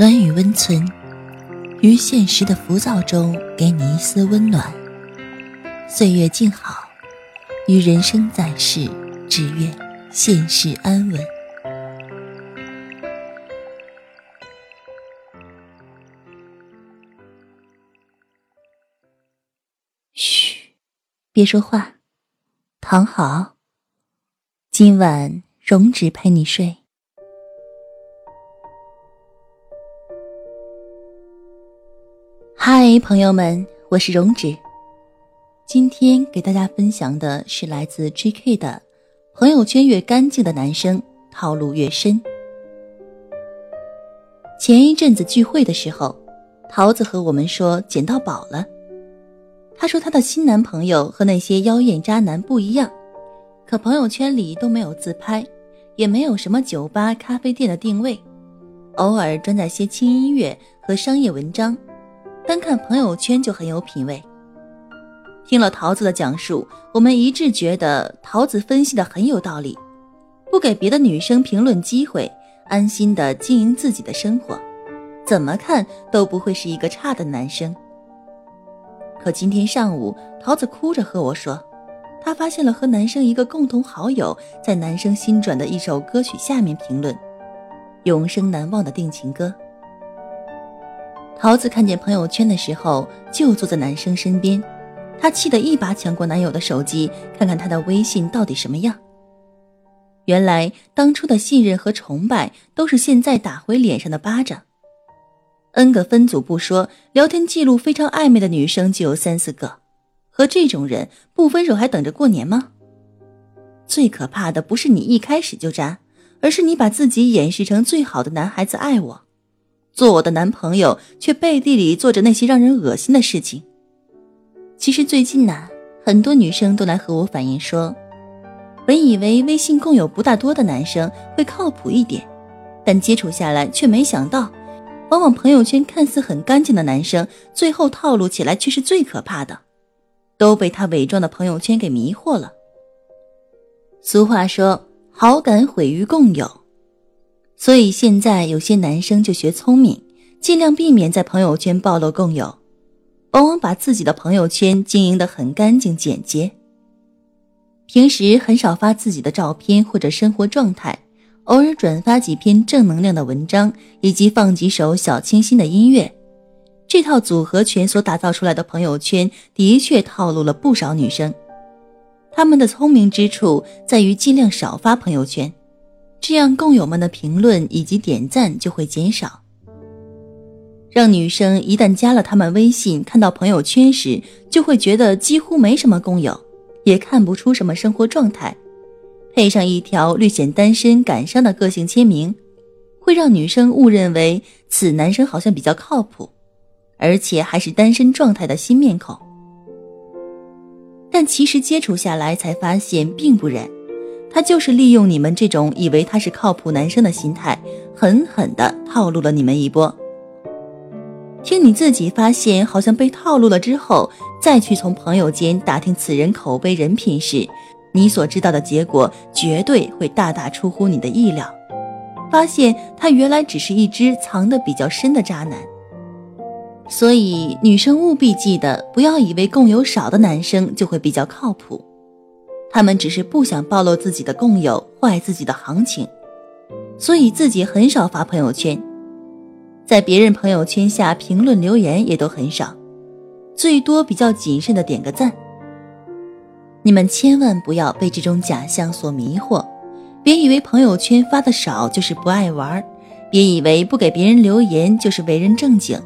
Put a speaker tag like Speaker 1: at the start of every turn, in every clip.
Speaker 1: 暖与温存，于现实的浮躁中给你一丝温暖。岁月静好，于人生在世，只愿现世安稳。嘘，别说话，躺好。今晚容止陪你睡。嗨，朋友们，我是荣止。今天给大家分享的是来自 J.K. 的“朋友圈越干净的男生，套路越深”。前一阵子聚会的时候，桃子和我们说捡到宝了。她说她的新男朋友和那些妖艳渣男不一样，可朋友圈里都没有自拍，也没有什么酒吧、咖啡店的定位，偶尔转载些轻音乐和商业文章。单看朋友圈就很有品味。听了桃子的讲述，我们一致觉得桃子分析的很有道理。不给别的女生评论机会，安心的经营自己的生活，怎么看都不会是一个差的男生。可今天上午，桃子哭着和我说，她发现了和男生一个共同好友在男生新转的一首歌曲下面评论：“永生难忘的定情歌。”桃子看见朋友圈的时候，就坐在男生身边，她气得一把抢过男友的手机，看看他的微信到底什么样。原来当初的信任和崇拜，都是现在打回脸上的巴掌。N 个分组不说，聊天记录非常暧昧的女生就有三四个，和这种人不分手还等着过年吗？最可怕的不是你一开始就渣，而是你把自己掩饰成最好的男孩子爱我。做我的男朋友，却背地里做着那些让人恶心的事情。其实最近呢，很多女生都来和我反映说，本以为微信共有不大多的男生会靠谱一点，但接触下来却没想到，往往朋友圈看似很干净的男生，最后套路起来却是最可怕的，都被他伪装的朋友圈给迷惑了。俗话说，好感毁于共有。所以现在有些男生就学聪明，尽量避免在朋友圈暴露共有，往往把自己的朋友圈经营得很干净简洁。平时很少发自己的照片或者生活状态，偶尔转发几篇正能量的文章，以及放几首小清新的音乐，这套组合拳所打造出来的朋友圈，的确套路了不少女生。他们的聪明之处在于尽量少发朋友圈。这样，共友们的评论以及点赞就会减少，让女生一旦加了他们微信，看到朋友圈时，就会觉得几乎没什么共友，也看不出什么生活状态。配上一条略显单身感伤的个性签名，会让女生误认为此男生好像比较靠谱，而且还是单身状态的新面孔。但其实接触下来才发现并不然。他就是利用你们这种以为他是靠谱男生的心态，狠狠地套路了你们一波。听你自己发现好像被套路了之后，再去从朋友间打听此人口碑人品时，你所知道的结果绝对会大大出乎你的意料。发现他原来只是一只藏得比较深的渣男。所以女生务必记得，不要以为共有少的男生就会比较靠谱。他们只是不想暴露自己的共有，坏自己的行情，所以自己很少发朋友圈，在别人朋友圈下评论留言也都很少，最多比较谨慎的点个赞。你们千万不要被这种假象所迷惑，别以为朋友圈发的少就是不爱玩，别以为不给别人留言就是为人正经。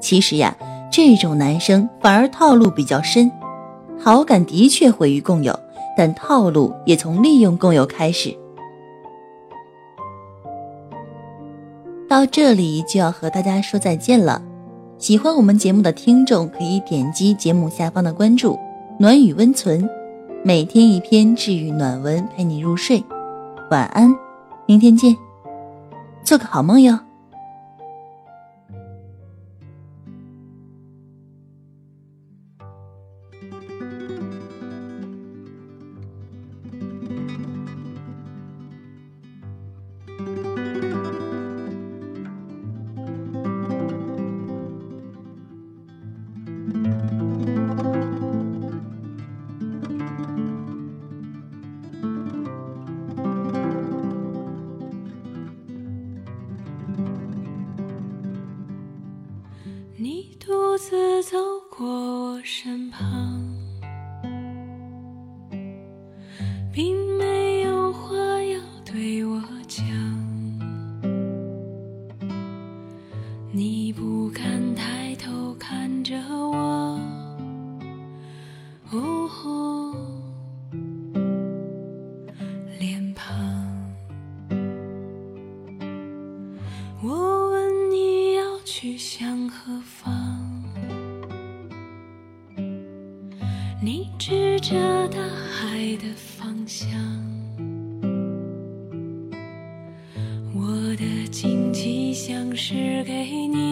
Speaker 1: 其实呀，这种男生反而套路比较深，好感的确毁于共有。但套路也从利用共有开始。到这里就要和大家说再见了。喜欢我们节目的听众可以点击节目下方的关注“暖与温存”，每天一篇治愈暖文陪你入睡。晚安，明天见，做个好梦哟。
Speaker 2: 何方？你指着大海的方向我的惊奇像是给你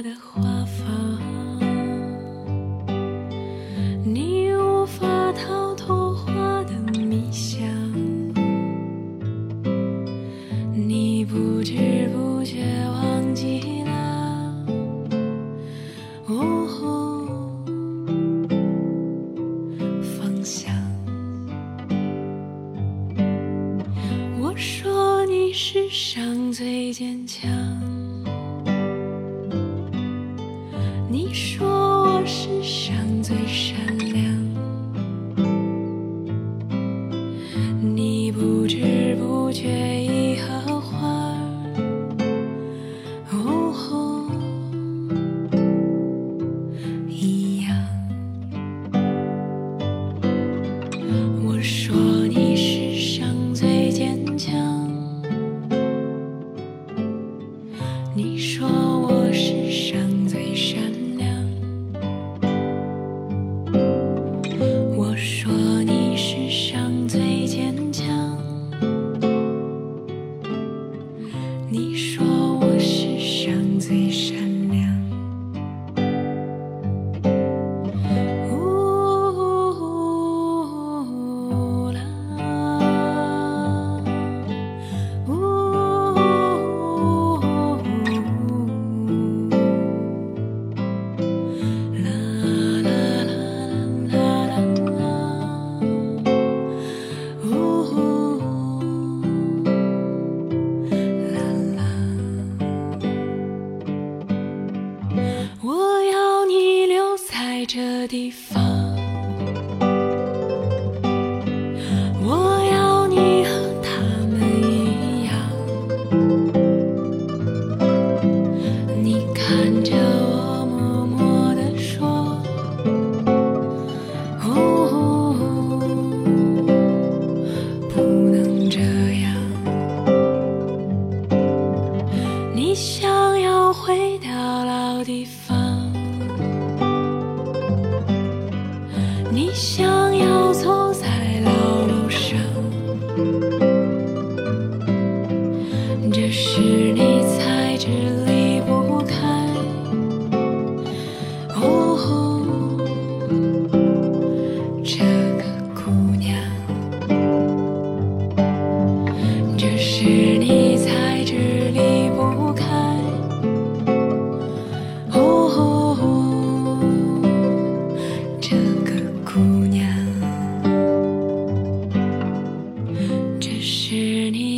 Speaker 2: 我的话。你说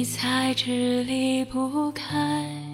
Speaker 2: 你才知离不开。